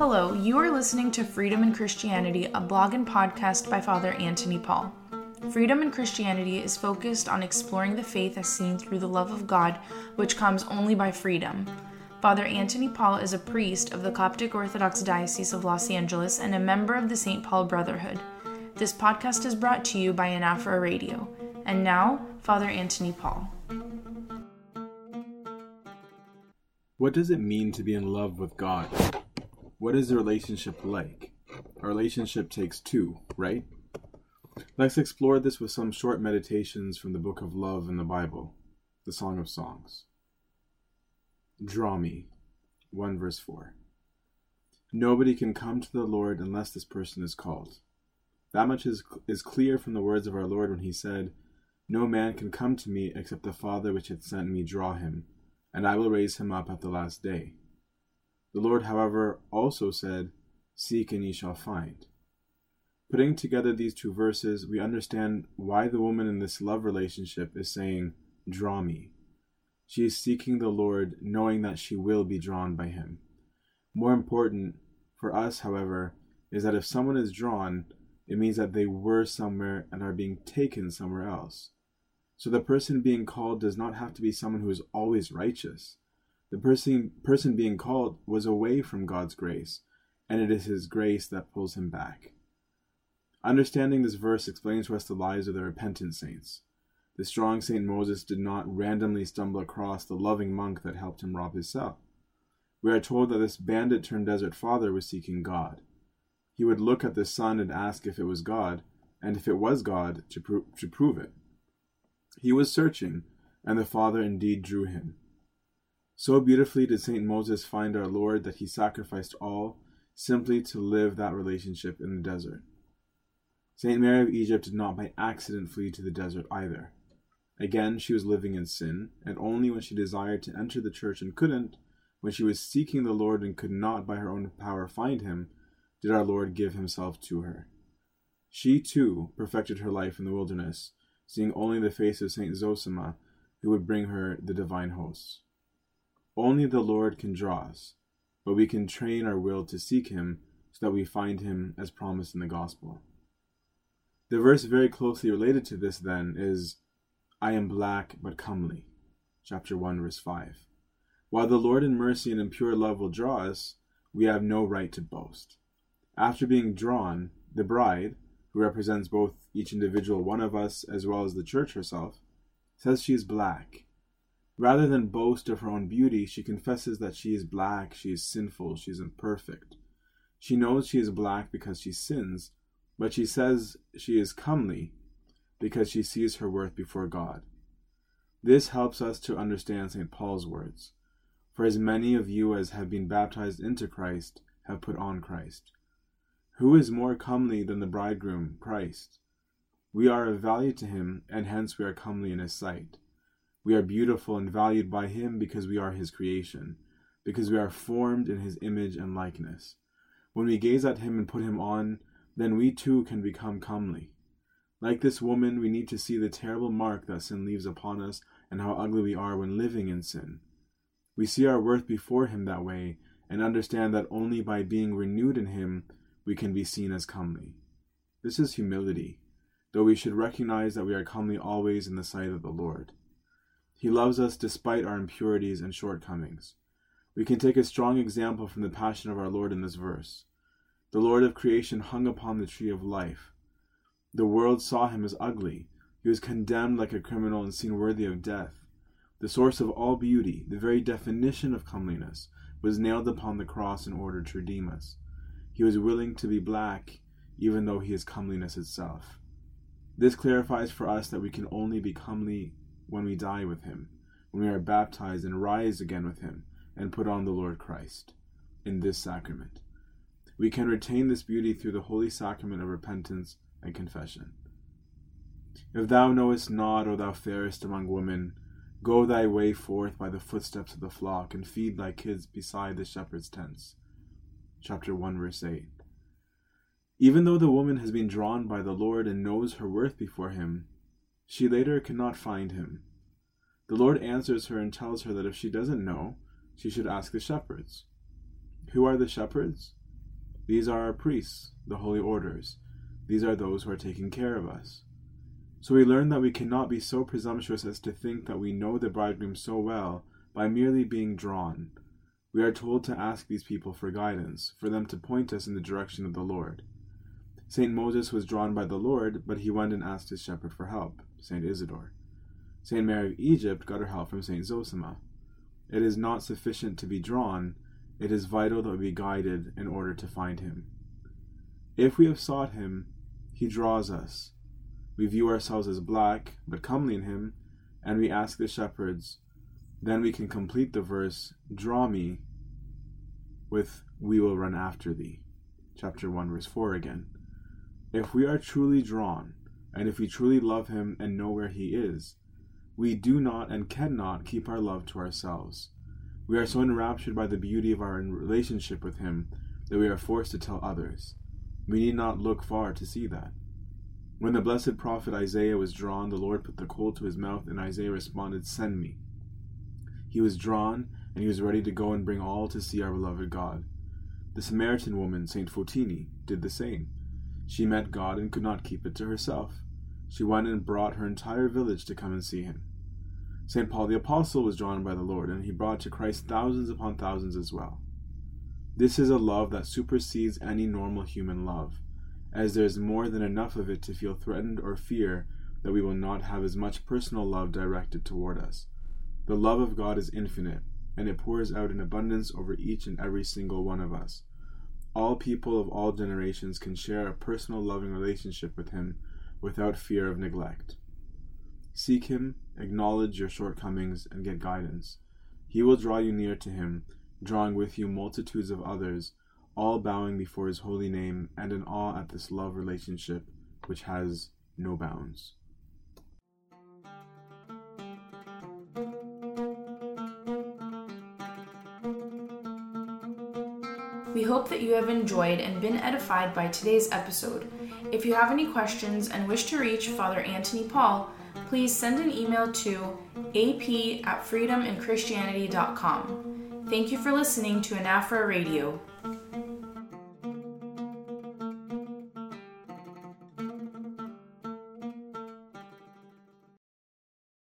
Hello, you are listening to Freedom in Christianity, a blog and podcast by Father Anthony Paul. Freedom in Christianity is focused on exploring the faith as seen through the love of God, which comes only by freedom. Father Anthony Paul is a priest of the Coptic Orthodox Diocese of Los Angeles and a member of the St. Paul Brotherhood. This podcast is brought to you by Anaphora Radio. And now, Father Anthony Paul. What does it mean to be in love with God? What is the relationship like? A relationship takes two, right? Let's explore this with some short meditations from the book of love in the Bible, the Song of Songs. Draw me, 1 verse 4. Nobody can come to the Lord unless this person is called. That much is, is clear from the words of our Lord when he said, No man can come to me except the Father which hath sent me draw him, and I will raise him up at the last day. The Lord, however, also said, Seek and ye shall find. Putting together these two verses, we understand why the woman in this love relationship is saying, Draw me. She is seeking the Lord, knowing that she will be drawn by him. More important for us, however, is that if someone is drawn, it means that they were somewhere and are being taken somewhere else. So the person being called does not have to be someone who is always righteous. The person, person being called was away from God's grace, and it is His grace that pulls him back. Understanding this verse explains to us the lives of the repentant saints. The strong Saint Moses did not randomly stumble across the loving monk that helped him rob his cell. We are told that this bandit turned desert father was seeking God. He would look at the sun and ask if it was God, and if it was God, to, pro- to prove it. He was searching, and the Father indeed drew him. So beautifully did St. Moses find our Lord that he sacrificed all simply to live that relationship in the desert. St. Mary of Egypt did not by accident flee to the desert either. Again, she was living in sin, and only when she desired to enter the church and couldn't, when she was seeking the Lord and could not by her own power find him, did our Lord give himself to her. She too perfected her life in the wilderness, seeing only the face of Saint Zosima, who would bring her the divine hosts. Only the Lord can draw us, but we can train our will to seek Him so that we find Him as promised in the Gospel. The verse very closely related to this, then, is I am black but comely, chapter 1, verse 5. While the Lord in mercy and in pure love will draw us, we have no right to boast. After being drawn, the bride, who represents both each individual one of us as well as the church herself, says she is black, Rather than boast of her own beauty, she confesses that she is black, she is sinful, she is imperfect. She knows she is black because she sins, but she says she is comely because she sees her worth before God. This helps us to understand St. Paul's words For as many of you as have been baptized into Christ have put on Christ. Who is more comely than the bridegroom, Christ? We are of value to him, and hence we are comely in his sight. We are beautiful and valued by Him because we are His creation, because we are formed in His image and likeness. When we gaze at Him and put Him on, then we too can become comely. Like this woman, we need to see the terrible mark that sin leaves upon us and how ugly we are when living in sin. We see our worth before Him that way and understand that only by being renewed in Him we can be seen as comely. This is humility, though we should recognize that we are comely always in the sight of the Lord. He loves us despite our impurities and shortcomings. We can take a strong example from the passion of our Lord in this verse. The Lord of creation hung upon the tree of life. The world saw him as ugly. He was condemned like a criminal and seen worthy of death. The source of all beauty, the very definition of comeliness, was nailed upon the cross in order to redeem us. He was willing to be black, even though he is comeliness itself. This clarifies for us that we can only be comely when we die with him, when we are baptized and rise again with him, and put on the Lord Christ in this sacrament. We can retain this beauty through the holy sacrament of repentance and confession. If thou knowest not, O thou fairest among women, go thy way forth by the footsteps of the flock, and feed thy kids beside the shepherd's tents. Chapter 1, verse 8. Even though the woman has been drawn by the Lord and knows her worth before him, she later cannot find him. The Lord answers her and tells her that if she doesn't know, she should ask the shepherds. Who are the shepherds? These are our priests, the holy orders. These are those who are taking care of us. So we learn that we cannot be so presumptuous as to think that we know the bridegroom so well by merely being drawn. We are told to ask these people for guidance, for them to point us in the direction of the Lord. St. Moses was drawn by the Lord, but he went and asked his shepherd for help, St. Isidore. St. Mary of Egypt got her help from St. Zosima. It is not sufficient to be drawn, it is vital that we be guided in order to find him. If we have sought him, he draws us. We view ourselves as black, but comely in him, and we ask the shepherds, then we can complete the verse, Draw me, with We will run after thee. Chapter 1, verse 4 again. If we are truly drawn, and if we truly love him and know where he is, we do not and cannot keep our love to ourselves. We are so enraptured by the beauty of our relationship with him that we are forced to tell others. We need not look far to see that. When the blessed prophet Isaiah was drawn, the Lord put the coal to his mouth, and Isaiah responded, Send me. He was drawn, and he was ready to go and bring all to see our beloved God. The Samaritan woman, St. Fotini, did the same. She met God and could not keep it to herself. She went and brought her entire village to come and see him. St. Paul the Apostle was drawn by the Lord, and he brought to Christ thousands upon thousands as well. This is a love that supersedes any normal human love, as there is more than enough of it to feel threatened or fear that we will not have as much personal love directed toward us. The love of God is infinite, and it pours out in abundance over each and every single one of us. All people of all generations can share a personal loving relationship with Him without fear of neglect. Seek Him, acknowledge your shortcomings, and get guidance. He will draw you near to Him, drawing with you multitudes of others, all bowing before His holy name and in awe at this love relationship which has no bounds. We hope that you have enjoyed and been edified by today's episode. If you have any questions and wish to reach Father Anthony Paul, please send an email to ap at freedominchristianity.com. Thank you for listening to Anaphora Radio.